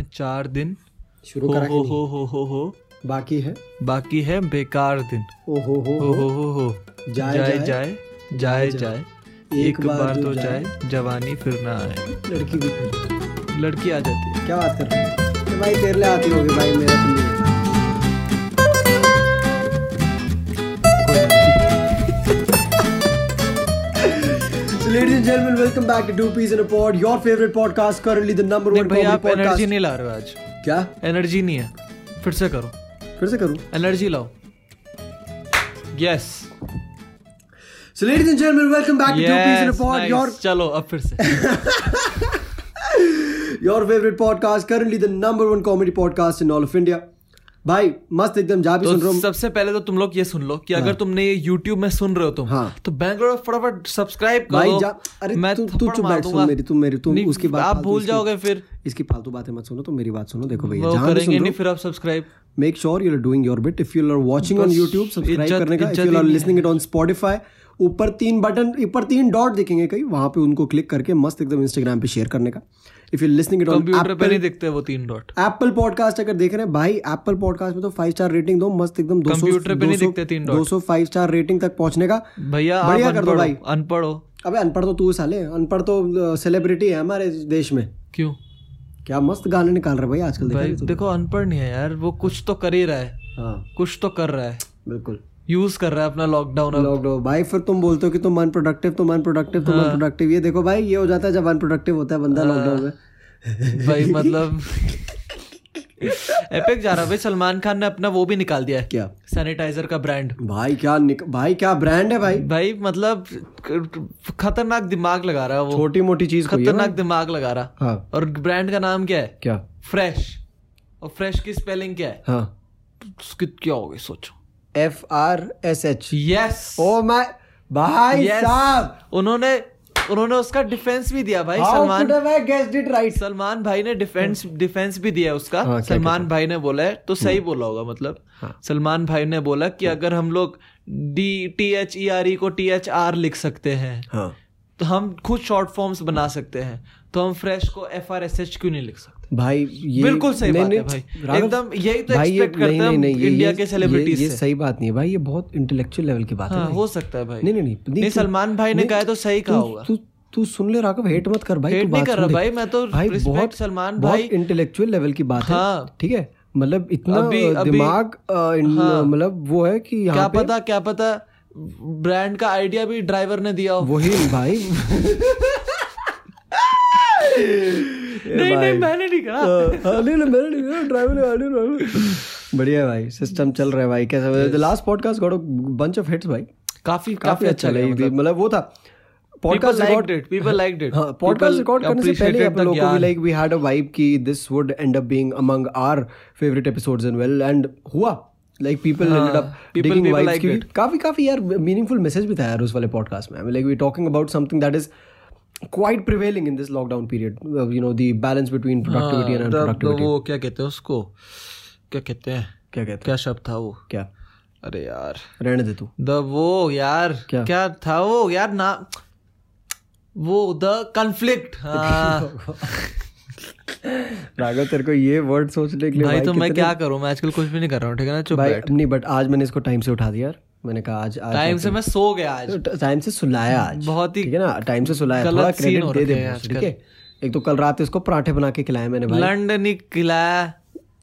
हैं चार दिन। शुरू हो हो हो हो हो हो। बाकी है? बाकी है बेकार दिन। ओ हो हो हो हो। हो हो जाए जाए जाए, जाए एक बार तो जाए। जवानी फिर ना आए। लड़की भी लड़की आ जाती है। क्या बात कर रहे हैं? तो भाई तेरे आती होगी भाई मेरा ladies and gentlemen, welcome back to Two Peas in a Pod, your favorite podcast, currently the number one भाई comedy आप एनर्जी नहीं ला रहे हो आज क्या एनर्जी नहीं है फिर से करो फिर से करूँ एनर्जी लाओ yes So, ladies and gentlemen, welcome back to Two Peas in a Pod, your चलो अब फिर से your favorite podcast, currently the number one comedy podcast in all of India. भाई मस्त एकदम जा भी तो सुन रहा हूँ। सबसे पहले तो तुम लोग ये सुन लो कि हाँ। अगर तुमने ये YouTube में सुन रहे हो तुम हाँ। तो बैंगलोर फटाफट सब्सक्राइब भाई करो जा अरे मैं तू तू चुप बैठ सुन मेरी तुम मेरी तुम उसकी बात आप भूल जाओगे फिर। इसकी फालतू बातें मत सुनो तो मेरी बात सुनो देखो भैया जहाँ करेंगे नहीं फिर आप subscribe make sure you are doing your bit if you are watching on YouTube subscribe करने का। If you are listening it on Spotify ऊपर तीन बटन ऊपर तीन डॉट दिखेंगे कहीं वहाँ पे उनको क्लिक करके मस्त एकदम इंस्टाग्राम पे शेयर करने का। If you listening it on computer पे नहीं दिखते वो तीन डॉट। एप्पल पॉडकास्ट अगर देख रहे हैं भाई एप्पल पॉडकास्ट में तो फाइव स्टार रेटिंग दो मस्त एकदम 200 कंप्यूटर पे नहीं 200 दिखते तीन dot। 200 फाइव स्टार रेटिंग तक पहुँचने का। भैया बढ़िया कर दो भाई हो अनपढ़ हो। अबे अनपढ़ तो तू साले अनपढ़ तो सेलिब्रिटी है हमारे देश में। क्यों? क्या मस्त गाने निकाल रहे भाई आजकल भाई देखो अनपढ़ नहीं है यार वो कुछ तो कर ही रहा है। हाँ। कुछ तो कर रहा है। बिल्कुल। यूज़ कर रहा है अपना लॉकडाउन लॉकडाउन भाई फिर तुम बोलते हो कि तुम अनप्रोडक्टिव तुम अनप्रोडक्टिव तुम हाँ। अनप्रोडक्टिव ये देखो भाई ये हो जाता है जब अनप्रोडक्टिव होता है बंदा लॉकडाउन में। भाई मतलब एपिक जा रहा है। भाई सलमान खान ने अपना वो भी निकाल दिया है। क्या? सैनिटाइजर का ब्रांड भाई क्या निक... भाई क्या ब्रांड है भाई? भाई मतलब खतरनाक दिमाग लगा रहा है वो। छोटी मोटी चीज़ खतरनाक दिमाग लगा रहा। हाँ। और ब्रांड का नाम क्या है? क्या? फ्रेश और फ्रेश की स्पेलिंग क्या है? हाँ। क्या होगी सोचो। F R S H yes O my भाई yes. साहब। उन्होंने उन्होंने उसका डिफेंस भी दिया भाई Salman. Could guessed it right Salman भाई ने डिफेंस डिफेंस भी दिया उसका। हाँ, सलमान भाई ने बोला है तो सही बोला होगा मतलब। सलमान भाई ने बोला कि अगर हम लोग D T H E R E को टी एच आर लिख सकते हैं हाँ। तो हम खुद शॉर्ट फॉर्म्स बना सकते हैं तो हम फ्रेश को एफ़ आर एस एच क्यों नहीं लिख सकते? भाई ये बिल्कुल सही बात है भाई एकदम यही तो एक्सपेक्ट करते हैं नहीं, नहीं, इंडिया ये- के सेलिब्रिटीज ये सही बात नहीं है भाई ये बहुत इंटेलेक्चुअल लेवल की बात है हाँ। हो सकता है भाई नहीं नहीं नहीं सलमान भाई ने कहा तो सही कहा होगा तू तू सुन ले राघव हेट मत कर भाई तू नहीं बात कर रहा भाई, मैं तो भाई बहुत सलमान भाई। इंटेलेक्चुअल लेवल की बात है हाँ। ठीक है मतलब इतना अभी- दिमाग हाँ। मतलब वो है कि क्या पता क्या पता ब्रांड का आइडिया भी ड्राइवर ने दिया हो वही भाई नहीं नहीं मैंने नहीं कहा। हाँ, नहीं नहीं मैंने नहीं कहा, ड्राइवर ने बढ़िया भाई सिस्टम चल रहा है भाई कैसा last podcast got bunch of hits भाई। काफ़ी काफ़ी अच्छा लगा मतलब। वो था। Podcast record it people like it हाँ पॉडकास्ट रिकॉर्ड करने से पहले अपन लोगों को भी like we had a vibe कि this would end up being among our favourite episodes and well end हुआ। Like people ended up digging vibes की काफ़ी काफ़ी यार मीनिंगफुल मैसेज भी था यार उस वाले पॉडकास्ट में। Like we talking about something that is quite prevailing in this lockdown period uh, you know the balance between productivity and unproductivity. वो क्या कहते हैं उसको? क्या कहते हैं? क्या कहते क्या शब्द था वो? हैं क्या? अरे यार। रहने दे तू। द वो यार। क्या? क्या था वो? यार ना वो द कन्फ्लिक्ट हाँ राघव तेरे को ये वर्ड सोचने के लिए भाई भाई तो मैं क्या करूँ? मैं आजकल कुछ भी नहीं कर रहा हूँ ठीक है ना? चुप बैठ। नहीं बट आज मैंने इसको टाइम से उठा दिया यार। मैंने कहा आज आज टाइम से मैं सो गया आज। टाइम से सुलाया आज बहुत ही ठीक है ना? टाइम से सुलाया थोड़ा क्रेडिट दे दे हैं ठीक है? एक तो कल रात इसको पराठे बना के खिलाए मैंने भाई। लंड खिलाया।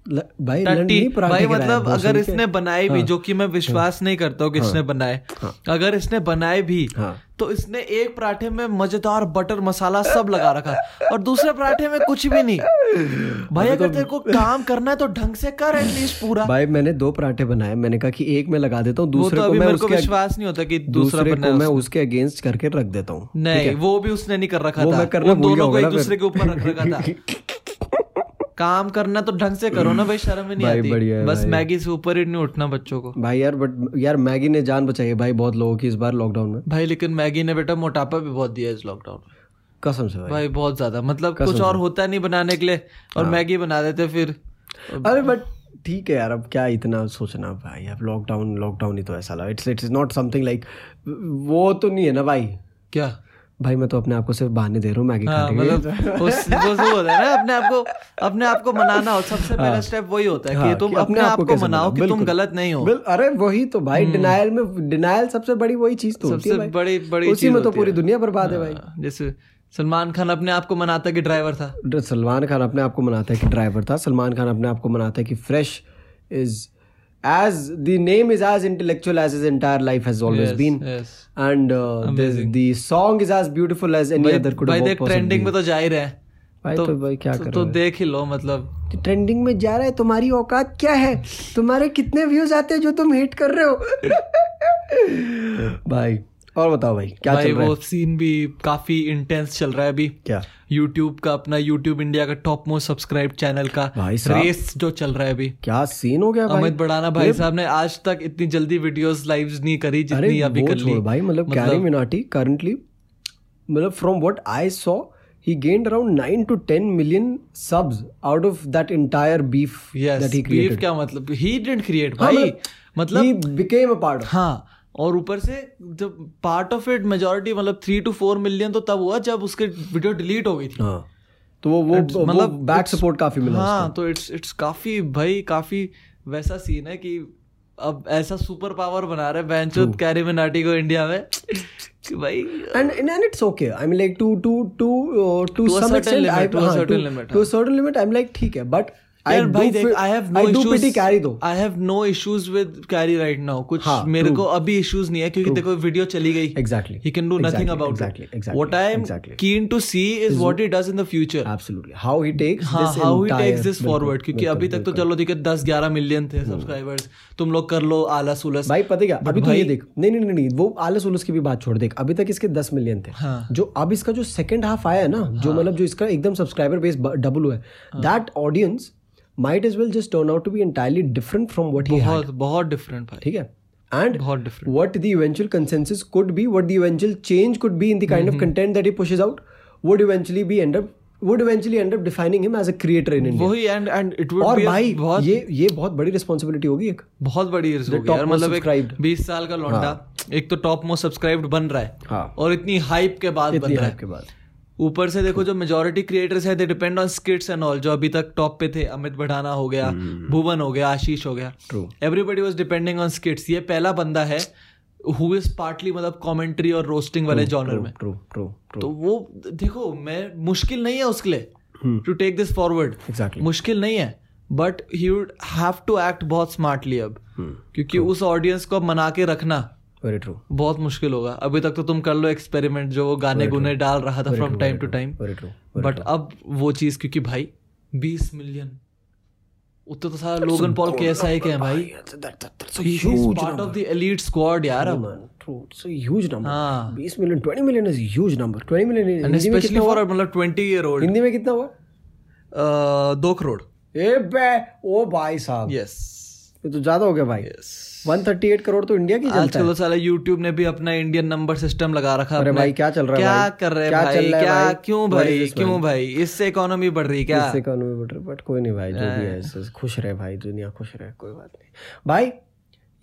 ल, भाई टट्टी। भाई मतलब अगर इसने बनाई भी हाँ। जो कि मैं विश्वास नहीं करता हूँ कि इसने बनाए। अगर इसने बनाए भी हाँ। तो इसने एक पराठे में मज़ेदार बटर मसाला सब लगा रखा और दूसरे पराठे में कुछ भी नहीं। भाई अगर तेरे को काम करना है तो ढंग से कर एटलीस्ट पूरा। भाई मैंने दो पराठे बनाए मैंने कहा कि एक में लगा देता हूँ दूसरे तो को मैं उसके विश्वास नहीं होता कि दूसरा को मैं उसके अगेंस्ट करके रख देता हूँ। नहीं वो भी उसने नहीं कर रखा था। दोनों को एक दूसरे के ऊपर रख रखा था। काम करना तो ढंग से करो ना भाई शर्म ही नहीं भाई आती। है बस। मैगी से ऊपर ही नहीं उठना बच्चों को। भाई यार बट यार मैगी ने जान बचाई है भाई बहुत लोगों की इस बार लॉकडाउन में। भाई लेकिन मैगी ने बेटा मोटापा भी बहुत दिया इस लॉकडाउन में। कसम से भाई। भाई बहुत ज़्यादा। मतलब कुछ और होता नहीं बनाने के लिए और हाँ। मैगी बना देते फिर। अरे बट ठीक है यार अब क्या इतना सोचना भाई अब लॉकडाउन लॉकडाउन ही तो ऐसा लगा। It's it's not something like वो तो नहीं है ना भाई। क्या? भाई मैं तो अपने आप को सिर्फ़ बहाने दे रहा हूँ मैगी हाँ, खाने मतलब उस वो जो होता है ना अपने आप को अपने आप को मनाना हो सबसे पहला स्टेप वही होता है हाँ, कि तुम अपने आप को मनाओ कि तुम गलत नहीं हो। अरे वही तो भाई डिनायल में डिनायल सबसे बड़ी वही चीज़ तो सबसे बड़ी बड़ी उसी में तो पूरी दुनिया बर्बाद है भाई। हाँ, जैसे सलमान खान अपने आप को मनाता कि ड्राइवर था। सलमान खान अपने आप को मनाता है कि ड्राइवर था सलमान खान अपने आप को मनाता है कि fresh is as the name is as intellectual as his entire life has always Yes, been yes. and uh, the, the song is as beautiful as any other could have possibly trending में तो जा ही रहे हैं भाई तो तो भाई क्या तो, तो देख ही लो मतलब ट्रेंडिंग में जा रहा है तुम्हारी औकात क्या है तुम्हारे कितने व्यूज़ आते हैं जो तुम हिट कर रहे हो भाई और बताओ भाई क्या भाई चल रहा है? वो सीन भी काफ़ी इंटेंस चल रहा है अभी। क्या? यूट्यूब का अपना यूट्यूब इंडिया का टॉप मोस्ट सब्सक्राइब चैनल का भाई रेस जो चल रहा है अभी। क्या सीन हो गया भाई? अमित बड़ाना भाई साहब ने आज तक इतनी जल्दी वीडियोस लाइव्स नहीं करी जितनी अभी कर ली। भाई मतलब कैरी मिनाटी करंटली मतलब from what I saw he gained around 9 to 10 million subs out of that entire beef yes that he beef created. क्या मतलब? ही डिडंट क्रिएट हाँ, भाई। मतलब he became a part of हाँ और ऊपर से जब पार्ट ऑफ़ इट मेजोरिटी मतलब थ्री टू फोर मिलियन तो तब हुआ जब उसके वीडियो डिलीट हो गई थी। हाँ। तो वो वो मतलब बैक सपोर्ट काफ़ी मिला हाँ तो इट्स इट्स काफ़ी भाई काफ़ी वैसा सीन है कि अब ऐसा सुपर पावर बना रहे बेंचो कैरी मिनाटी को इंडिया में। कि भाई and and, and it's okay. I mean like to to to to, To a some certain extent limit, I, to a हाँ, certain to, limit, to a certain limit i'm like ठीक है but I यार भाई देख I have no I do pity I have no issues with Carry right now कुछ हाँ, मेरे को अभी इश्यूज़ नहीं है क्योंकि देखो वीडियो चली गई। Exactly. He can do nothing Exactly, about exactly, it. exactly, what i am exactly. keen to see is what he does in the future. Absolutely. How he takes हाँ this how he entire takes this बिल्कुल, forward क्योंकि अभी तक तो चलो ठीक है दस ग्यारह मिलियन थे सब्सक्राइबर्स तुम लोग कर लो आलस उलस भाई पता क्या? अभी तो ये देख नहीं नहीं नहीं वो आलस उलस की भी बात छोड़ देख अभी तक इसके दस मिलियन थे। हाँ। जो अब इसका जो सेकंड हाफ़ आया है ना जो मतलब जो इसका एकदम सब्सक्राइबर बेस डबल हुआ है that audience might as well just turn out to be entirely different from what he बहुत बहुत डिफरेंट ठीक है एंड बहुत what the eventual consensus could be what the eventual change could be in the kind mm-hmm. of content that he pushes out would eventually be end up would eventually end up defining him as a creator in India वही and and it would और be भाई बहुत ये ये बहुत बड़ी responsibility होगी एक बहुत बड़ी होगी यार मतलब एक subscribed. 20 साल का लौंडा एक तो टॉप मोस्ट सब्सक्राइब्ड बन रहा है हाँ और इतनी हाइप के बाद बन रहा है के बाद ऊपर से देखो जो मेजोरिटी क्रिएटर्स है they depend on skits and all जो अभी तक टॉप पे थे अमित बढ़ाना हो गया hmm. भुवन हो गया आशीष हो गया। Everybody was depending on skits ये पहला बंदा है हु इज़ पार्टली मतलब कमेंट्री और रोस्टिंग वाले जॉनर में। ट्रू ट्रू ट्रू तो वो देखो मैं मुश्किल नहीं है उसके लिए टू टेक दिस फॉरवर्ड मुश्किल नहीं है but he would have to act बहुत स्मार्टली अब। Hmm. क्योंकि उस ऑडियंस को अब मना के रखना वेरी ट्रू बहुत मुश्किल होगा। अभी तक तो तुम कर लो एक्सपेरिमेंट जो वो गाने गुने डाल रहा था from time to time very true but अब वो चीज़ क्योंकि भाई बीस मिलियन उतना तो सारा लोगन पॉल कैसा है क्या भाई। part of the elite squad यार अब it's a huge number. हाँ। 20 million 20 million is a huge number. 20 million and Hindi में कितना हुआ? मतलब ट्वेंटी ईयर ओल्ड हिंदी में कितना हुआ? दो करोड़। ए बे ओ भाई साहब। यस ये तो ज़्यादा हो गया भाई। यस 138 करोड़ तो इंडिया की चलता है। तो साला यूट्यूब ने भी अपना इंडियन नंबर सिस्टम लगा रखा अरे भाई, क्या चल रहा है क्या कर रहे क्या भाई? क्या क्यों भाई? क्यों भाई? इससे इकोनॉमी बढ़ रही क्या? इससे इकोनॉमी बढ़ रही बट कोई नहीं भाई जो भी है खुश रहे भाई दुनिया खुश रहे कोई बात नहीं। भाई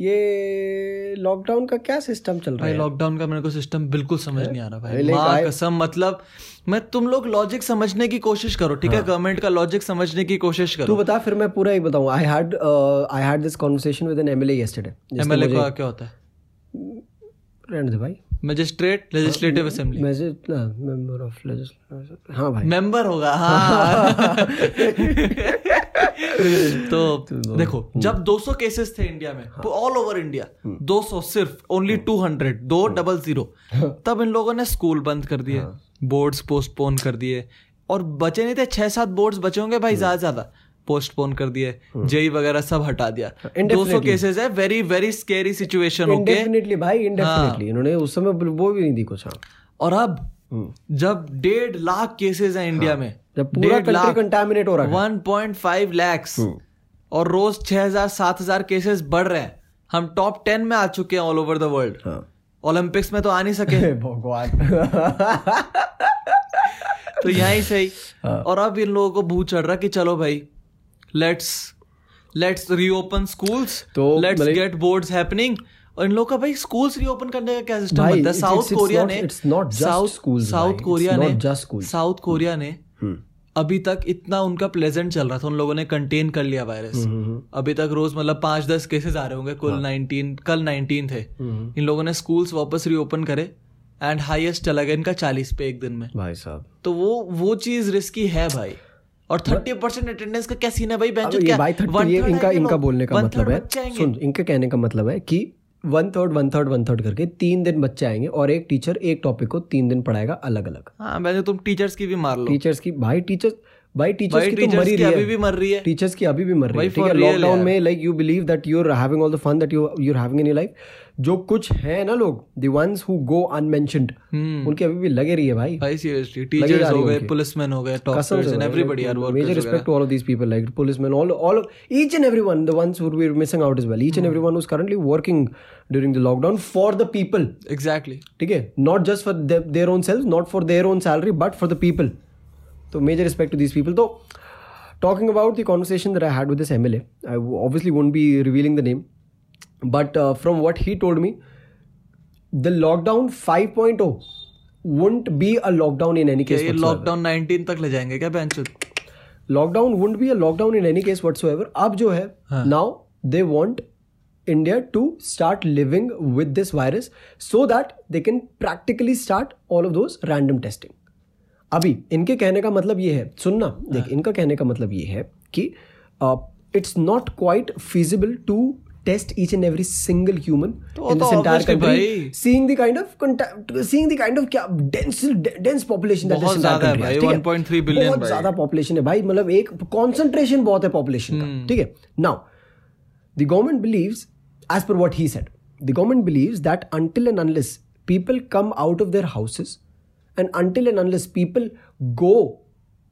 ये लॉकडाउन का क्या सिस्टम चल रहा है? लॉकडाउन का मेरे को सिस्टम बिल्कुल समझ नहीं आ रहा भाई। माँ कसम मतलब मैं तुम लोग लॉजिक समझने की कोशिश करो ठीक हाँ. है। गवर्नमेंट का लॉजिक समझने की कोशिश करो। तू बता फिर मैं पूरा एक बताऊँ। I had I had this conversation with an MLA yesterday MLA का क्या होता है? रहने दे भाई। Magistrate legislative assembly. Member of legislative हाँ भाई। मेंबर होगा हाँ। तो देखो जब 200 केसेस थे इंडिया में ऑल ओवर इंडिया 200 सिर्फ़ ओनली 200 दो डबल ज़ीरो तब इन लोगों ने स्कूल बंद कर दिए बोर्ड्स पोस्टपोन कर दिए और बचे नहीं थे छह सात बोर्ड्स बचे होंगे भाई ज़्यादा ज़्यादा। पोस्टपोन कर दिए जेई वगैरह सब हटा दिया। 200 केसेस है very very scary situation okay indefinitely भाई इंडेफिनेटली इन्होंने उस समय वो भी नहीं दी कुछ हाँ और अब जब डेढ़ लाख केसेस हैं इंडिया में जब पूरा कंट्री लाख कंटामिनेट हो रहा है। 1.5 लैक्स और रोज 6000 7000 केसेस बढ़ रहे हैं। हम टॉप 10 में आ चुके हैं ऑल ओवर द वर्ल्ड हाँ। ओलंपिक्स में तो आ नहीं सके। भगवान। तो यहीं से ही। हाँ। और अब इन लोगों को भूत चढ़ रहा कि चलो भाई लेट्स लेट्स रीओपन स्कूल्स तो लेट्स गेट बोर्ड्स हैपनिंग और इन लोगों का भाई स्कूल्स रीओपन करने का क्या सिस्टम बनता है? साउथ कोरिया ने साउथ साउथ कोरिया ने साउथ कोरिया ने अभी तक इतना उनका प्लेजेंट चल रहा था। उन लोगों ने कंटेन कर लिया वायरस हम्म। अभी तक रोज मतलब पाँच दस केसेस आ रहे होंगे। कुल नाइनटीन हाँ। कल नाइनटीन थे। इन लोगों ने स्कूल्स वापस रीओपन करे एंड हाईएस्ट चला गया इनका चालीस पे एक दिन में। भाई साहब। तो वो वो चीज़ रिस्की है भाई। और थर्टी परसेंट अटेंडेंस का क्या सीन है भाई? बेंच क्या भाई थर्टी ये इनका इनका बोलने का मतलब है सुन इनके कहने का मतलब है कि one third one third one third करके तीन दिन बच्चे आएँगे और एक टीचर एक टॉपिक को तीन दिन पढ़ाएगा अलग अलग हाँ तुम टीचर्स की भी मार लो। टीचर्स की भाई टीचर्स भाई टीचर्स की तो मर रही है। अभी भी मर रही है। टीचर्स की अभी भी मर रही है ठीक है? लॉकडाउन में like you believe that you are having all the fun that you you are having in your life जो कुछ है ना लोग the ones who go unmentioned उनके अभी भी लगे रही है भाई। भाई सीरियसली टीचर्स हो गए पुलिसमैन हो गए doctors and everybody are major respect to all of these people like policeman all all each and everyone the ones who we missing out as well each and everyone who is currently working during the lockdown for the people exactly ठीक है? Not just for their own self not for their own salary but for the people तो major respect to these people तो talking about the conversation that I had with this MLA, I obviously won't be revealing the name, but from what he told me the lockdown five point O won't be a lockdown in any case lockdown nineteen तक ले जाएँगे क्या bench lockdown won't be a lockdown in any case whatsoever अब जो है now they want India to start living with this virus so that they can practically start all of those random testing अभी इनके कहने का मतलब ये है सुनना। देख हाँ। इनका कहने का मतलब ये है कि it's not quite feasible to Test each and every single human in this entire country seeing the kind of seeing the kind of क्या dense dense population that is ज्यादा है भाई 1.3 बिलियन बहुत ज्यादा पॉपुलेशन है भाई मतलब एक कंसंट्रेशन बहुत है पॉपुलेशन का hmm. ठीक है now the government believes as per what he said the government believes that until and unless people come out of their houses And until and unless people go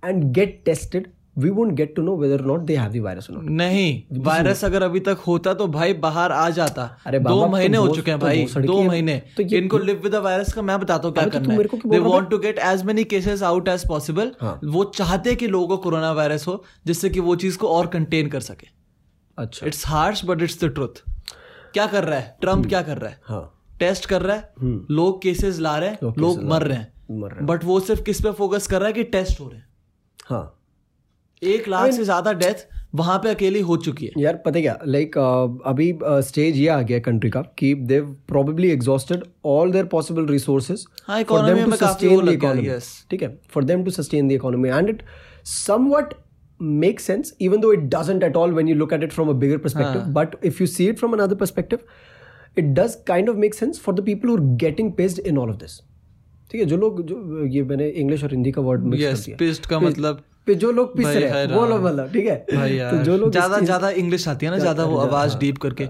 and get tested, we won't get to know whether or not they have the virus or not. नहीं virus अगर अभी तक होता तो भाई बाहर आ जाता। अरे दो महीने हो चुके हैं भाई दो महीने। तो इनको लिव विद वायरस का मैं बताता हूँ क्या करना है। They want to get as many cases out as possible वो चाहते कि लोगों को कोरोना वायरस हो जिससे कि वो चीज़ को और कंटेन कर सके। अच्छा। It's harsh but it's the truth क्या कर रहा है? ट्रंप क्या कर रहा है? हाँ. टेस्ट कर रहा है। लोग केसेस ला रहे हैं लोग मर रहे हैं। बट वो सिर्फ़ किस पे फोकस कर रहा है कि टेस्ट हो रहे हैं? हाँ। एक लाख से ज़्यादा डेथ वहाँ पे अकेली हो चुकी है। यार पता क्या? लाइक अभी स्टेज ये आ गया कंट्री का कि they've probably exhausted all their possible resources ठीक है? For them to sustain the end it somewhat make sense even though it doesn't at all when you look at it from a bigger perspective but if you see it from another perspective it does kind of make sense for the people who getting paced in all of this ठीक है? जो लोग जो ये मैंने English और हिंदी का word mix yes, का मतलब जो लोग पिस रहे हैं वो लोग मतलब ठीक है? भाई यार तो जो लोग ज़्यादा ज़्यादा इंग्लिश आती है ना ज़्यादा वो आवाज़ डीप करके।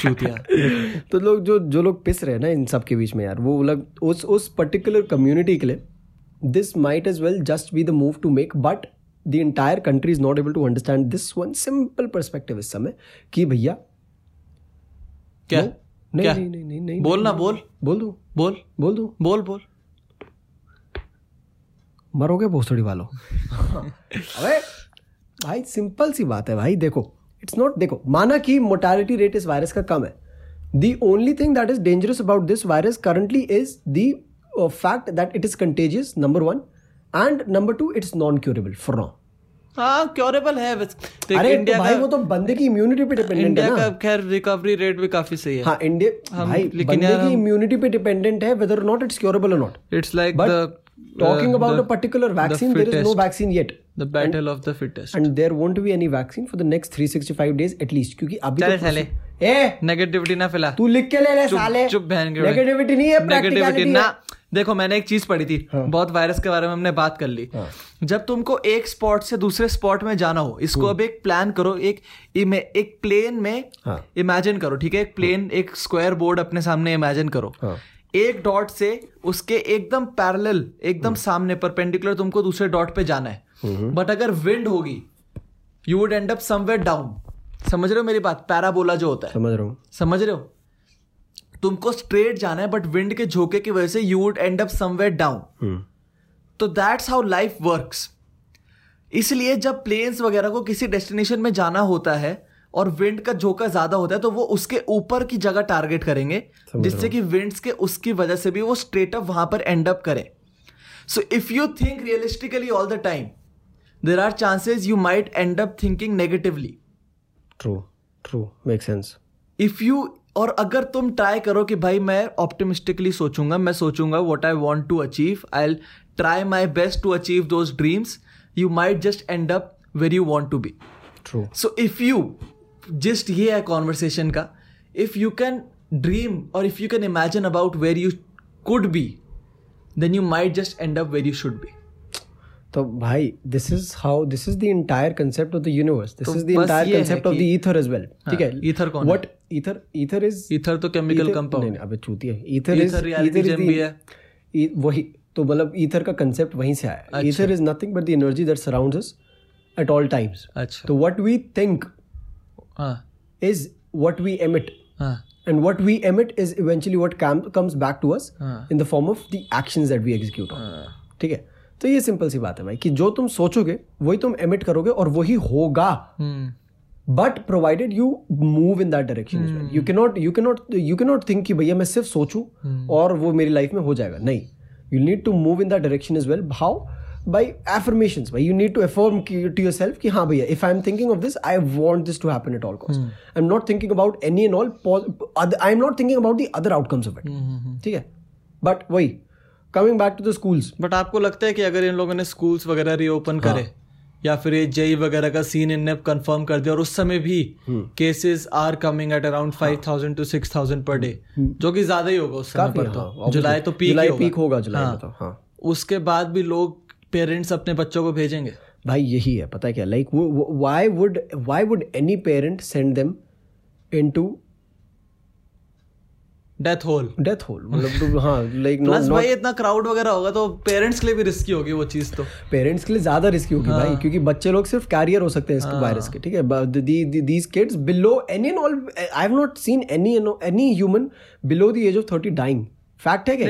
चूतिया। तो लोग जो जो लोग पिस रहे हैं ना इन सब के बीच में यार वो लोग उस उस पर्टिकुलर कम्युनिटी के लिए this might as well just be the move to make but the entire country is not able to understand this one simple perspective इस समय कि भैया क्या? नहीं क्या? नहीं नहीं नहीं नहीं बोल ना बोल। बोल दू? बोल। बोल दू? बोल बोल। मरोगे भोसड़ी वालों। अबे भाई सिंपल सी बात है भाई देखो इट्स नॉट देखो माना कि मोटालिटी रेट इस वायरस का कम है। The only thing that is dangerous about this virus currently is the fact that it is contagious number one and number two it's non curable for now हाँ curable है अरे India तो भाई वो तो बंदे की इम्यूनिटी पे डिपेंडेंट इंडिया का खैर रिकवरी रेट भी काफ़ी सही है। हाँ इंडिया भाई बंदे की इम्यूनिटी पे डिपेंडेंट है वेदर नॉट इट्स क्योरेबल और not it's like the talking about the, a particular vaccine the there is no vaccine yet. The battle and, of the fittest. and there won't be any vaccine for the next 365 days at least क्योंकि अभी चल साले। ए? Negativity ना फैला। तू लिख के ले ले साले। चुप बहन के नेगेटिविटी नहीं है नेगेटिविटी ना। देखो मैंने एक चीज़ पढ़ी थी। हाँ. बहुत वायरस के बारे में हमने बात कर ली। हाँ. जब तुमको एक स्पॉट से दूसरे स्पॉट में जाना हो इसको अब एक प्लान करो एक एक प्लेन में हाँ. इमेजिन करो ठीक है? एक प्लेन एक स्क्वायर बोर्ड अपने सामने इमेजिन करो। हाँ. एक डॉट से उसके एकदम पैरेलल एकदम हम्म। सामने परपेंडिकुलर तुमको दूसरे डॉट पे जाना है। But hmm. अगर विंड होगी you would end up somewhere down समझ रहे हो मेरी बात? पैराबोला जो होता है। समझ रहा हूँ। समझ रहे हो? तुमको स्ट्रेट जाना है बट विंड के झोंके की वजह से you would end up somewhere down तो दैट्स हाउ लाइफ वर्क्स इसलिए जब प्लेन्स वगैरह को किसी डेस्टिनेशन में जाना होता है और विंड का झोंका ज़्यादा होता है तो वो उसके ऊपर की जगह टारगेट करेंगे जिससे कि विंड्स के उसकी वजह से भी वो स्ट्रेट अप वहाँ पर एंड अप करे। So if you think realistically all the time there are chances you might end up thinking negatively true true make sense if you और अगर तुम ट्राई करो कि भाई मैं ऑप्टिमिस्टिकली सोचूँगा मैं सोचूँगा what I want to achieve I try my best to achieve those dreams you might just end up where you want to be true so if you just ये है कॉन्वर्सेशन का। If you can dream और if you can imagine about where you could be then you might just end up where you should be तो भाई this is how this is the entire concept of the universe this is the entire concept of the ether as well ठीक है? ether कौन what ether ether is ether तो chemical compound नहीं अबे चूती है। Ether is Ether reality gem भी है। वही तो मतलब ईथर का कंसेप्ट वहीं से आया। Ether is nothing but the energy that surrounds us at all times अच्छा। तो what we think is what we emit. हाँ। And what we emit is eventually what cam- comes back to us हाँ। in the form of the actions that we execute on. हाँ। ठीक है? तो ये simple सी बात है भाई कि जो तुम सोचोगे वही तुम एमिट करोगे और वही होगा। हम्म। But provided you move in that direction you can not you can not you can not think कि भैया मैं सिर्फ़ सोचूं और वो मेरी लाइफ में हो जाएगा। नहीं। You need to move in that direction is well how by affirmation by you need to affirm to your self कि हाँ भैया if I am thinking of this I want this to happen at all cost I am not thinking about any and all I am not thinking about the other outcomes of it ठीक है? But वही coming back to the schools but आपको लगता है कि अगर इन लोगों ने स्कूल्स वगैरह रीओपन करे या फिर ये जेई वगैरह का सीन इनने कंफर्म कर दिया और उस समय भी cases are coming at around five thousand to six thousand per day जो कि ज़्यादा ही होगा उस समय पर तो। जुलाई तो पीक होगा जुलाई पीक होगा जुलाई उसके बाद भी लोग पेरेंट्स अपने बच्चों को भेजेंगे? भाई यही है पता है क्या? Like why would why would any parent send them into death hole death hole मतलब तो हाँ लाइक प्लस भाई इतना क्राउड वगैरह होगा तो पेरेंट्स के लिए भी रिस्की होगी वो चीज़ तो। पेरेंट्स के लिए ज़्यादा रिस्की होगी भाई क्योंकि बच्चे लोग सिर्फ़ कैरियर हो सकते हैं इस वायरस के ठीक है? These kids below any and all I have not seen any any human below the age of thirty dying fact है क्या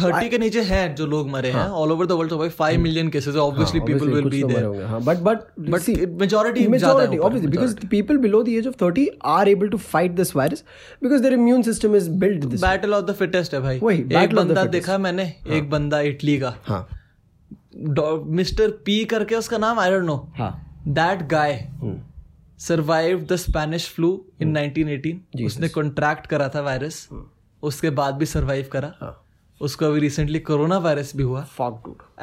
थर्टी के नीचे हैं जो लोग मरे हैं ऑल ओवर द वर्ल्ड भाई five million cases obviously people will be there हाँ, majority ज़्यादा majority ऊपर, obviously because the people below the age of 30 are able to fight this virus because their immune system is built this battle of the fittest है भाई। वही, एक बंदा देखा मैंने एक बंदा इटली का। हाँ। मिस्टर पी करके उसका नाम आई डोंट नो हाँ। That guy survive the Spanish flu in 1918 उसने कॉन्ट्रैक्ट करा था वायरस उसके बाद भी सरवाइव करा। हाँ। उसको अभी रिसेंटली कोरोना वायरस भी हुआ।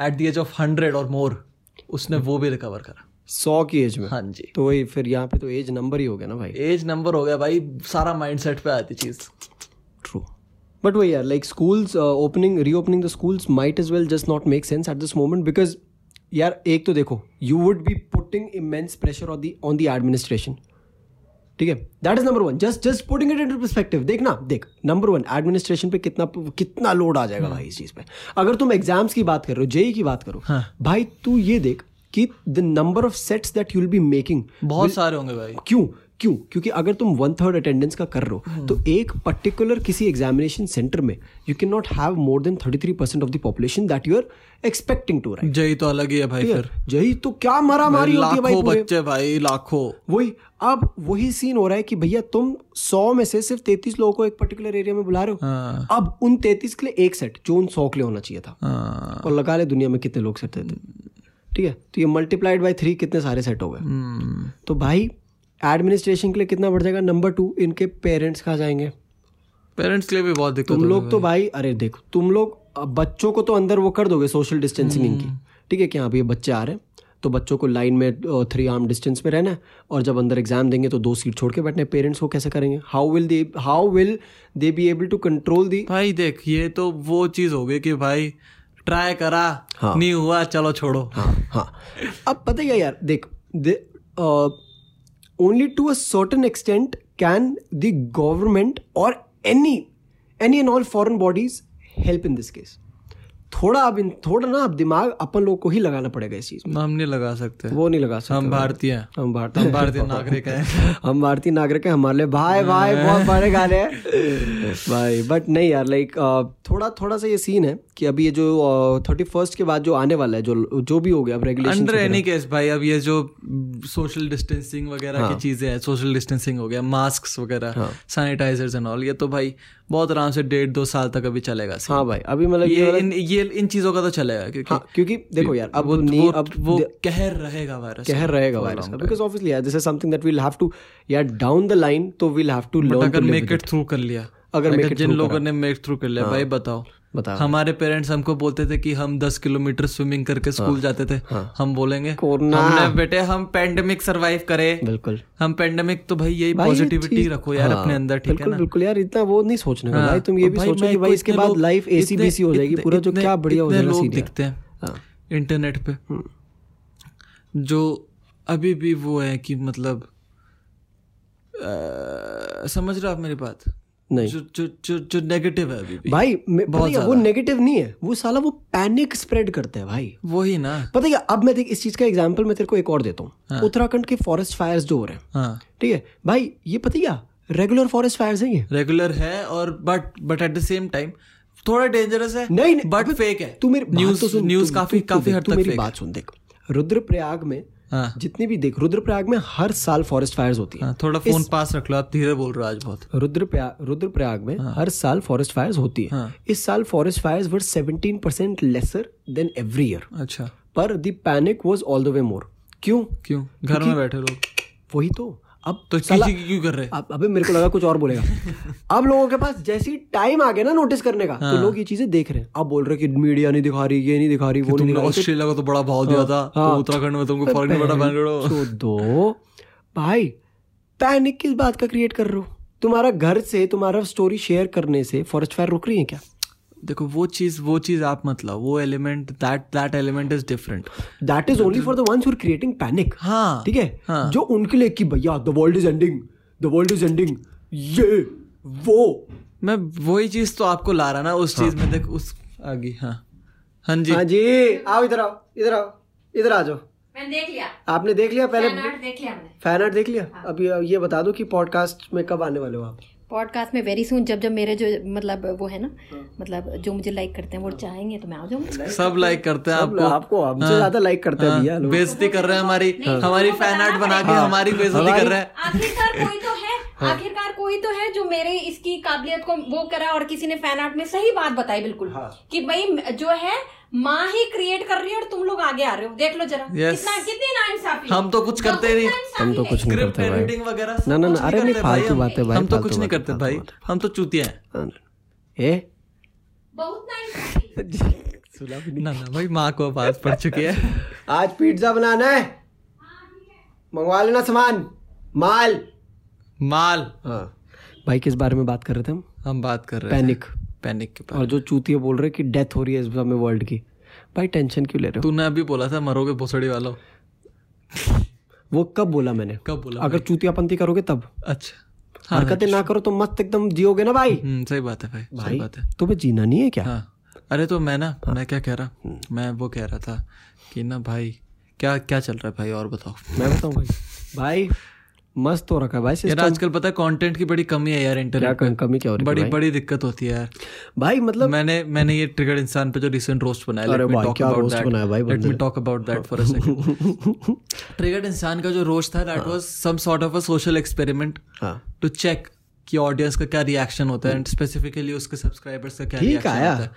At the age of hundred और मोर उसने वो भी रिकवर करा। सौ की एज में? हाँ जी। तो वही फिर यहाँ पे तो एज नंबर ही हो गया ना भाई। एज नंबर हो गया भाई सारा माइंडसेट पे आती चीज़। ट्रू बट वही यार like schools opening reopening the schools might as well just not make sense at this moment because यार एक तो देखो you would be putting immense pressure on the on the administration ठीक है? That is number one just just putting it in perspective देखना देख number one administration पे कितना कितना लोड आ जाएगा भाई इस चीज़ पे। अगर तुम एग्ज़ाम्स की बात कर रहे हो जेई की बात करो हाँ। भाई तू ये देख कि the number of sets that you will be making बहुत सारे होंगे भाई। क्यों? क्यों? क्योंकि अगर तुम वन थर्ड अटेंडेंस का कर रहे हो हम्म। तो एक पर्टिकुलर किसी एग्जामिनेशन सेंटर में you can not have more than thirty three percent of the population that you are expecting to write जय तो अलग ही है भाई फिर। यही तो क्या मारा मारी होती है भाई बच्चे भाई लाखों। वही अब वही सीन हो रहा है कि भैया तुम सौ में से सिर्फ़ तैतीस लोगों को एक पर्टिकुलर एरिया में बुला रहे हो। हाँ। अब उन तैतीस के लिए एक सेट जो उन सौ के लिए होना चाहिए था। हाँ। और लगा ले दुनिया में कितने लोग सेट थे। ठीक है? तो ये मल्टीप्लाइड बाई थ्री कितने सारे सेट हो गए। हम्म, तो भाई एडमिनिस्ट्रेशन के लिए कितना बढ़ जाएगा? नंबर टू इनके पेरेंट्स कहाँ जाएँगे? पेरेंट्स के लिए भी बहुत दिक्कत तुम लोग तो भाई अरे देखो तुम लोग बच्चों को तो अंदर वो कर दोगे सोशल डिस्टेंसिंग की। ठीक है कि हाँ भैया बच्चे आ रहे हैं तो बच्चों को लाइन में थ्री आर्म डिस्टेंस में रहना है और जब अंदर एग्ज़ाम देंगे तो दो सीट छोड़ के बैठने पेरेंट्स को कैसे करेंगे? How will they how will they be able to control the भाई देख ये तो वो चीज़ हो गई कि भाई ट्राई करा हाँ। नहीं हुआ चलो छोड़ो। हाँ हाँ। अब पता क्या यार देख only to a certain extent can the government और any any and all foreign bodies help in this case थोड़ा अब इन थोड़ा ना अब दिमाग अपन लोग को ही लगाना पड़ेगा इस चीज़ में। हम नहीं लगा सकते। वो नहीं लगा सकते। हम भारतीय हैं। हम भारतीय हम भारतीय नागरिक हैं। हम भारतीय नागरिक हैं हमारे लिए भाई भाई बहुत बड़े गाने हैं। भाई बट नहीं यार लाइक थोड़ा थोड़ा सा ये सीन है। कि अभी ये जो थर्टी फ़र्स्ट के बाद जो आने वाला है जो जो भी हो गया अब रेगुलेशन अंडर एनी केस भाई अब ये जो सोशल डिस्टेंसिंग वगैरह हाँ. की चीज़ें हैं सोशल डिस्टेंसिंग हो गया मास्क वगैरह सैनिटाइजर्स एंड ऑल ये तो भाई बहुत आराम से डेढ़ दो साल तक अभी चलेगा हाँ भाई अभी मतलब ये इन ये इन चीज़ों का तो चलेगा क्योंकि हाँ, क्योंकि देखो यार अब वो, वो, अब वो कहर रहेगा वायरस कहर रहेगा वायरस बिकॉज़ ऑब्वियसली यार this is something that will have to यार डाउन द लाइन तो विल हैव टू लर्न अगर मेक इट थ्रू कर लिया अगर जिन लोगों ने मेक थ्रू कर लिया भाई बताओ। बता हमारे पेरेंट्स हमको बोलते थे कि हम दस किलोमीटर स्विमिंग करके स्कूल हाँ, जाते थे। हाँ, हम बोलेंगे हमने बेटे हम पेंडेमिक सरवाइव करे। बिल्कुल। हम पेंडेमिक तो भाई यही पॉजिटिविटी रखो यार हाँ, अपने अंदर ठीक है बिल्कुल बिल्कुल यार इतना वो नहीं सोचने का। भाई तुम ये भी सोचो कि भाई इसके बाद लाइफ एसीबीसी हो जाएगी पूरा जो क्या बढ़िया हो जाएगा लोग दिखते हैं इंटरनेट पे। जो अभी भी वो है कि मतलब समझ रहे हो आप मेरी बात? नहीं। जो जो जो जो नेगेटिव है अभी भी। भाई बहुत वो नेगेटिव नहीं है। वो साला वो पैनिक स्प्रेड करते हैं भाई। वही ना। पता है अब मैं देख इस चीज़ का एग्जांपल मैं तेरे को एक और देता हूँ। हाँ. उत्तराखंड के फॉरेस्ट फायर्स जो हो रहे हैं। हाँ. ठीक है? भाई ये पता क्या रेगुलर फॉरेस्ट फायर्स है ये। रेगुलर है और but but at the same time थोड़ा डेंजरस है नहीं नहीं बट फेक है। तू मेरी न्यूज़ न्यूज़ काफ़ी काफ़ी हद तक मेरी बात सुन देख। रुद्रप्रयाग में हाँ. जितनी भी देख रुद्रप्रयाग में हर साल फॉरेस्ट फायर होती है। हाँ, थोड़ा फ़ोन पास रख लो आप धीरे बोल रहे हो आज बहुत। रुद्रप्रयाग रुद्रप्रयाग में हाँ. हर साल फॉरेस्ट फायर होती है। हाँ. इस साल forest fire were 17 percent lesser than every year अच्छा। पर the panic was all the way more क्यों? क्यों? घर में बैठे लोग। वही तो। अब तो क्यों कर रहे अब अबे मेरे को लगा कुछ और बोलेगा। अब लोगों के पास जैसी टाइम आ गया ना नोटिस करने का हाँ। तो लोग ये चीज़ें देख रहे हैं। अब बोल रहे कि मीडिया नहीं दिखा रही ये नहीं दिखा रही वो नहीं दिखा ऑस्ट्रेलिया को तो बड़ा भाव दिया था तो उत्तराखंड में तुमको फ़र्क नहीं पड़ा बैंगलोर दो भाई पैनिक किस बात का क्रिएट कर रहे हो? तुम्हारा घर से तुम्हारा स्टोरी शेयर करने से फॉरेस्ट फायर रुक रही है क्या? देखो वो चीज़ वो चीज़ आप मत लाओ। वो element that that element is different that is only for the ones who are creating panic हाँ ठीक है? हाँ. जो उनके लिए कि भैया the world is ending the world is ending ये वो। मैं वही चीज़ तो आपको ला रहा ना उस चीज़ में देख उस आगे हाँ। हाँ जी। हाँ जी आओ इधर आओ इधर आओ इधर आ जाओ। मैंने देख लिया। आपने देख लिया पहले? फ़ैन आर्ट देख लिया हमने। फ़ैन आर्ट देख लिया? अभी ये बता दो कि पॉडकास्ट में कब आने वाले हो आप? पॉडकास्ट में वेरी सुन जब जब मेरे जो मतलब वो है ना मतलब जो मुझे लाइक करते हैं वो चाहेंगे तो मैं आ जाऊँगा। सब लाइक करते हैं आपको। आपको हमसे ज़्यादा लाइक करते हैं भैया लोग। बेइज्जती कर रहे हैं हमारी हमारी फ़ैन आर्ट बना के हमारी बेइज्जती कर रहे हैं। आखिरकार कोई तो है। आखिरकार कोई तो है जो मेरे इसकी काबिलियत को वो करा और किसी ने फ़ैन आर्ट में सही बात बताई बिल्कुल। हाँ। कि भाई जो है माँ ही क्रिएट कर रही है और तुम लोग आगे आ रहे हो। देख लो जरा Yes. कितना कितनी नाइंसाफी हम तो कुछ करते नहीं। हम तो कुछ नहीं करते भाई। एडिटिंग वगैरह ना ना अरे नहीं फालतू हम। बातें भाई हम तो कुछ नहीं करते भाई। हम तो चूतिया हैं। ए? बहुत नाइंसाफी ना ना भाई माँ को आवाज़ पड़ चुकी है। आज पिज्जा बनाना है। मंगवा लेना सामान। माल। माल। हाँ। भाई किस बारे में बात कर रहे थे हम? हम बात कर रहे हैं पैनिक पैनिक के और जो चूतिया बोल रहे कि डेथ हो रही है इस समय वर्ल्ड की। भाई टेंशन क्यों ले रहे हो? तूने अभी बोला था मरोगे भोसड़ी वालों। वो कब बोला मैंने? कब बोला अगर चूतियापंती करोगे तब। अच्छा। हाँ हरकतें ना करो तो मस्त एकदम जियोगे ना भाई। हम्म, सही बात है भाई सही बात है। तुम्हें जीना नहीं है क्या? हाँ। अरे तो मैं ना हाँ। मैं क्या कह रहा? मैं वो कह रहा था कि ना भाई क्या क्या चल रहा है भाई? और बताओ। मैं बताऊँ भाई? भाई मस्त हो रखा है भाई यार आजकल पता है कंटेंट की बड़ी कमी है यार इंटरनेट कम- कमी क्या हो रही है बड़ी बड़ी दिक्कत होती है यार। भाई मतलब मैंने मैंने ये ट्रिगर्ड इंसान पे जो रिसेंट रोस्ट बनाया अरे लेट मी भाई, टॉक क्या अबाउट roast बनाया भाई let me talk about that for a second triggered इंसान का जो रोस्ट था that was some sort of a social experiment to check कि ऑडियंस का क्या रिएक्शन होता है एंड स्पेसिफिकली उसके सब्सक्राइबर्स का क्या रिएक्शन होता है।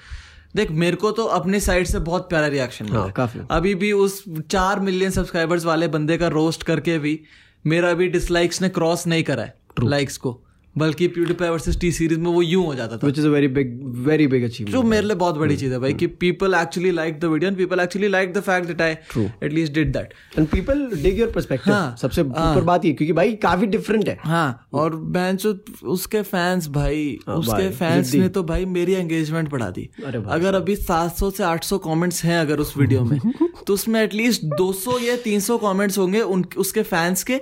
देख मेरे को तो अपने साइड से बहुत प्यारा रिएक्शन मिला हाँ, काफ़ी। अभी भी उस चार मिलियन सब्सक्राइबर्स वाले बंदे का रोस्ट करके भी मेरा भी डिसलाइक्स ने क्रॉस नहीं करा है लाइक्स को। बल्कि प्यूडीफाई वर्सेस टी सीरीज़ में वो यूँ हो जाता था। Which is a very big very big achievement जो मेरे लिए बहुत बड़ी चीज़ है भाई कि people actually like the video and people actually like the fact that I at least did that and people dig your perspective हाँ, सबसे ऊपर बात ये क्योंकि भाई काफ़ी डिफरेंट है। हाँ और बेंच उसके फैंस भाई उसके फैंस ने तो भाई मेरी एंगेजमेंट बढ़ा दी। अगर अभी 700 से 800 कमेंट्स हैं अगर उस वीडियो में तो उसमें एटलीस्ट 200 या 300 कमेंट्स होंगे उन उसके फैंस के।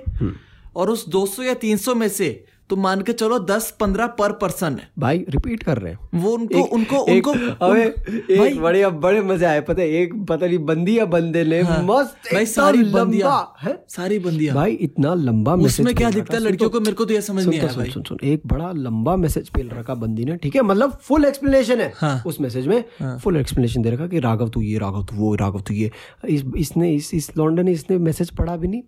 और उस 200 या 300 में से तो मान के चलो दस पंद्रह पर पर्सन है। भाई रिपीट कर रहे हैं। वो उनको एक- उनको एक- उनको अबे भाई- एक बड़े बड़े मज़े आए पता है एक पता नहीं बंदी या बंदे ने हाँ, मस्त भाई सारी बंदियाँ है? सारी बंदियाँ। भाई इतना लंबा मैसेज उसमें क्या दिखता है लड़कियों को? मेरे को तो ये समझ नहीं तो आया सुन भाई। सुन सुन एक बड़ा लंबा मैसेज पेल रखा बंदी ने ठीक है? मतलब फुल एक्सप्लेनेशन है हाँ। उस मैसेज में। फुल एक्सप्लेनेशन दे रखा कि राघव तू ये राघव तू वो राघव तू ये। इसने इस इस लॉन्डन ने इसने मैसेज पढ़ा भी नहीं।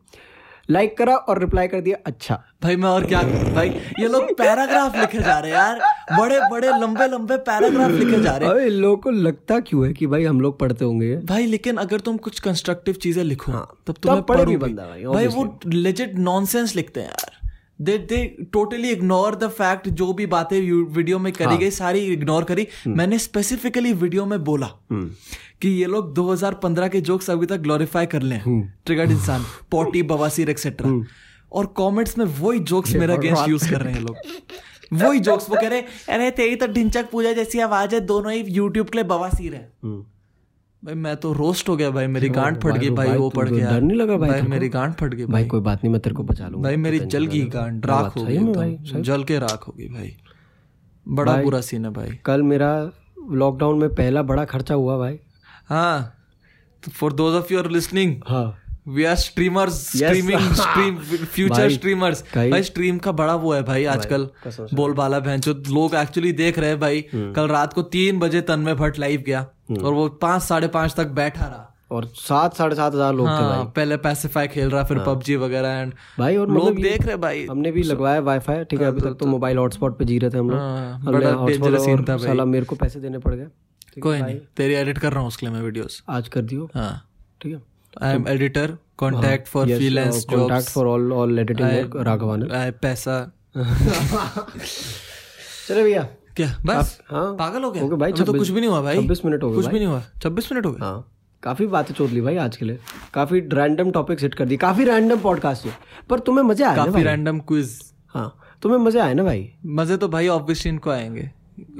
लाइक करा और रिप्लाई कर दिया अच्छा. भाई मैं और क्या भाई ये लोग पैराग्राफ लिखे जा रहे हैं यार। बड़े बड़े लंबे लंबे पैराग्राफ लिखे जा रहे हैं। लोगों को लगता क्यों है कि भाई हम लोग पढ़ते होंगे? भाई लेकिन अगर तुम कुछ कंस्ट्रक्टिव चीज़ें लिखो हाँ, तब तुम्हें पढ़े भी बंदा भाई, भाई वो लेजिट नॉनसेंस लिखते हैं यार। They they totally ignore the fact जो भी बातें वीडियो में करी हाँ. गई सारी इग्नोर करी। मैंने स्पेसिफिकली वीडियो में बोला कि ये लोग 2015 के जोक्स अभी तक ग्लोरीफाई कर ले। ट्रिगर्ड इंसान पॉटी बवासीर एक्सेट्रा और कमेंट्स में वही जोक्स मेरे अगेंस्ट यूज़ कर रहे हैं लोग। वही जोक्स वो कह रहे हैं अरे तेरी तो ढिंचक पूजा जैसी आवाज़ है दोनों ही यूट्यूब के लिए बवासीर है। भाई मैं तो रोस्ट हो गया भाई मेरी गांड फट गई भाई वो पड़ गया। डर नहीं लगा भाई भाई मेरी गांड फट गई भाई कोई बात नहीं मैं तेरे को बचा लूँगा भाई मेरी जल गई गांड राख हो गई जल के राख हो गई भाई। बड़ा बुरा सीन है भाई। कल मेरा लॉकडाउन में पहला बड़ा खर्चा हुआ भाई। हाँ for those of your listening हाँ। We are streamers streaming stream future streamers भाई स्ट्रीम का बड़ा वो है भाई आजकल बोलबाला बहन जो लोग एक्चुअली देख रहे हैं भाई हम्म। कल रात को तीन बजे तन्मय भट्ट लाइव गया। और वो पाँच साढ़े पाँच तक बैठा रहा। और सात साढ़े सात हज़ार लोग हाँ, थे हाँ, भाई। पहले पैसिफाई खेल रहा फिर पबजी वगैरह एंड भाई और लोग मतलब देख रहे भाई। हमने भी लगवाया वाईफाई ठीक है अभी तक तो मोबाइल हॉटस्पॉट पे जी रहे थे हम लोग। हाँ। साला मेरे को पैसे देने पड़ गए। कोई नहीं तेरी एडिट कर रहा हूँ उसके लिए मैं वीडियोस आज कर दियो। हाँ। ठीक है। I am editor contact for freelance contact for all all editing work पैसा। चले भैया। क्या? बस? हाँ। पागल हो गया? हो भाई, तो कुछ भी नहीं हुआ भाई। 26 मिनट हो गए कुछ भी नहीं हुआ। छब्बीस मिनट हो गए। हाँ। काफ़ी बातें चोद ली भाई आज के लिए। काफ़ी रैंडम टॉपिक हिट कर दी। काफ़ी रैंडम पॉडकास्ट है। पर तुम्हें मज़े आए काफ़ी रैंडम क्विज हाँ। तुम्हें मज़े आए ना भाई? मज़े तो भाई ऑब्वियसली इनको आएँगे।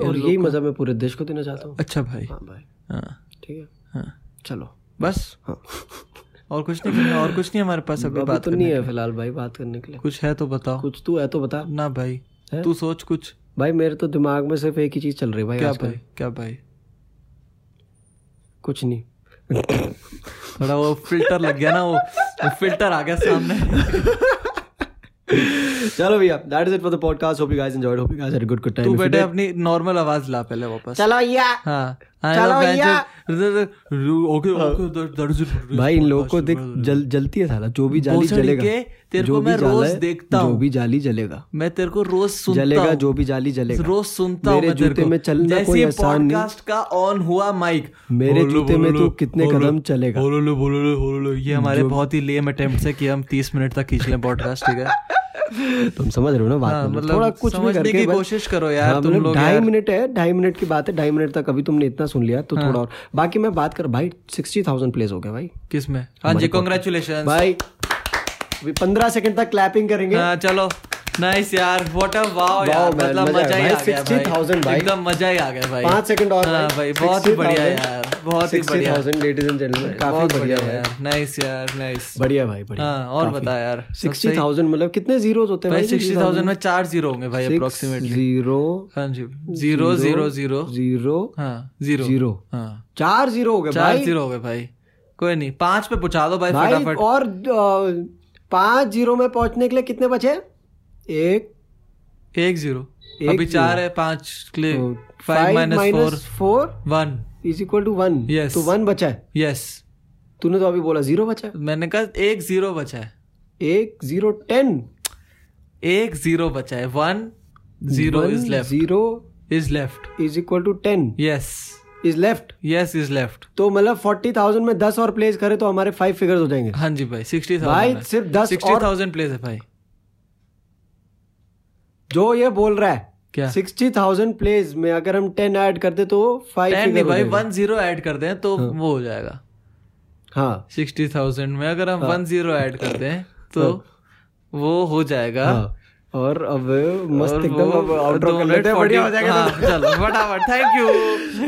और यही मज़ा मैं पूरे देश को देना चाहता हूँ। अच्छा भाई। हाँ भाई। हाँ। ठीक है। हाँ। चलो। बस? हाँ। और कुछ नहीं और कुछ नहीं हमारे पास अभी बात तो नहीं है फ़िलहाल भाई बात करने के लिए। कुछ है तो बताओ। कुछ तू है तो बता। ना भाई। तू सोच कुछ। भाई मेरे तो दिमाग में सिर्फ़ एक ही चीज़ चल रही है भाई क्या भाई? क्या भाई? कुछ नहीं। थोड़ा वो फ़िल्टर लग गया ना वो, वो फ़िल्टर आ गया सामने। चलो भैया that is it for the podcast hope you guys enjoyed hope you guys had a good good time तू बेटे अपनी नॉर्मल आवाज़ ला पहले वापस। चलो भैया। हाँ। चलो भैया। ओके ओके भाई इन लोगों को देख जल जलती है साला जो भी जाली जलेगा तेरे को मैं रोज है, देखता जो भी जाली जलेगा। मैं तेरे को रोज सुनता जलेगा जो भी जाली जलेगा। रोज सुनता हूँ मेरे जूते में चलना कोई आसान नहीं। का ऑन हुआ माइक मेरे जूते में तू कितने कदम चलेगा। बोलो लो बोलो लो बोलो लो ये हमारे बहुत ही लेम अटेम्प्ट है कि हम 30 मिनट तक खींच लें पॉडकास्ट ठीक है? तुम समझ रहे हो ना बात हाँ, मतलब थोड़ा कुछ भी समझने करके की कोशिश करो यार, हाँ, तुम मतलब लोग ढाई मिनट है ढाई मिनट की बात है ढाई मिनट तक अभी तुमने इतना सुन लिया तो थोड़ा और। बाकी मैं बात कर भाई सिक्सटी थाउज़ेंड प्लेस हो गया भाई। किसमें हाँ जी कॉन्ग्रेचुलेशन भाई पंद्रह सेकंड तक क्लैपिंग करेंगे। हाँ चलो। नाइस यार व्हाट अ वाओ यार मतलब मज़ा ही आ भाई, गया 60,000 भाई। एकदम मज़ा ही आ गया भाई। पाँच सेकंड और हाँ भाई बहुत ही बढ़िया यार बहुत ही बढ़िया। 60000 लेडीज़ एंड जेंटलमैन काफ़ी बढ़िया भाई यार नाइस यार नाइस बढ़िया भाई बढ़िया हाँ और बता यार सिक्सटी थाउज़ेंड मतलब कितने जीरोस होते हैं भाई सिक्सटी थाउज़ेंड में चार ज़ीरो होंगे भाई अप्रोक्सीमेटली ज़ीरो हाँ जी ज़ीरो ज़ीरो ज़ीरो ज़ीरो हाँ ज़ीरो ज़ीरो हाँ। चार ज़ीरो हो गए भाई चार भाई। ज़ीरो हो गए भाई। कोई नहीं पाँच पे पहुँचा दो भाई भाई फटाफट। और पाँच ज़ीरो में पहुँचने के लिए कितने बचे? एक एक ज़ीरो। अभी चार है पाँच five minus four four one is equal to one Yes. तो वन बचा है। यस तूने तो अभी बोला ज़ीरो बचा है। मैंने कहा एक ज़ीरो बचा है। एक ज़ीरो टेन एक ज़ीरो बचा है। One zero is left zero is left is equal to ten yes is left yes is left तो मतलब फोर्टी थाउज़ेंड में दस और प्लेस करे तो हमारे फाइव फिगर्स हो जाएँगे। हाँ जी भाई सिक्सटी भाई सिर्फ़ दस सिक्सटी थाउज़ेंड प्लेस है भाई। जो ये बोल रहा है क्या? सिक्सटी थाउज़ेंड प्लेस में अगर हम टेन ऐड कर दे तो फाइव नहीं भाई वन ज़ीरो ऐड कर दें तो वो हो जाएगा। हाँ। सिक्सटी थाउज़ेंड में अगर हम वन ज़ीरो ऐड कर दें तो वो हो जाएगा। हाँ। और अब मस्त एकदम अब आउटरो कर लेते हैं बढ़िया हो जाएगा हाँ, चलो फटाफट thank you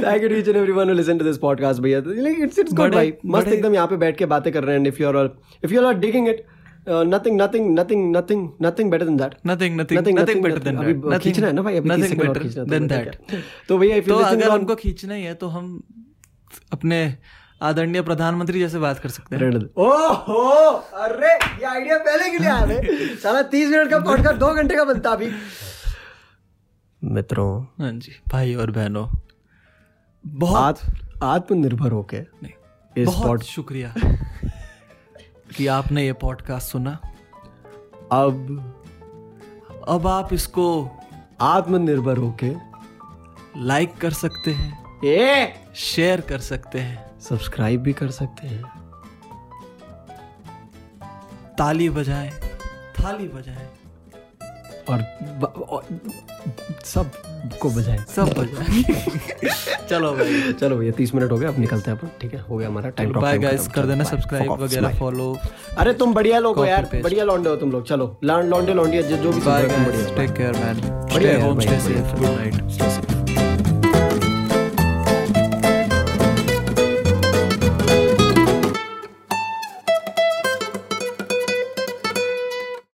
thank you and everyone who listen to this podcast भैया। इट्स इट्स गुड भाई। मस्त एकदम यहाँ पे बैठ के बातें कर रहे हैं if you are if you are digging it nothing nothing nothing nothing nothing better than that nothing nothing nothing better than that खींचना है ना भाई? अभी नथिंग बेटर देन दैट तो भैया तो अगर हमको खींचना ही है तो हम अपने आदरणीय प्रधानमंत्री जैसे बात कर सकते हैं। ओहो! अरे ये आइडिया पहले के लिए आया है साला तीस मिनट का पॉडकास्ट दो घंटे का बनता अभी। मित्रों हाँ जी भाई और बहनों बहुत आत्मनिर्भर होके इस बहुत शुक्रिया। कि आपने ये पॉडकास्ट सुना? अब अब आप इसको आत्मनिर्भर होके लाइक कर सकते हैं ए! शेयर कर सकते हैं। सब्सक्राइब भी कर सकते हैं। ताली बजाएँ थाली बजाएँ। और, और सब को बजाए। सब बजाए। चलो भाई। चलो भैया तीस मिनट हो गए अब निकलते हैं अपन ठीक है? हो गया हमारा टाइम बाय गाइस कर देना सब्सक्राइब वगैरह फॉलो अरे तुम बढ़िया लोग हो यार बढ़िया लौंडे हो तुम लोग। चलो लौंडे लौंडे जो भी take care man stay home stay safe good night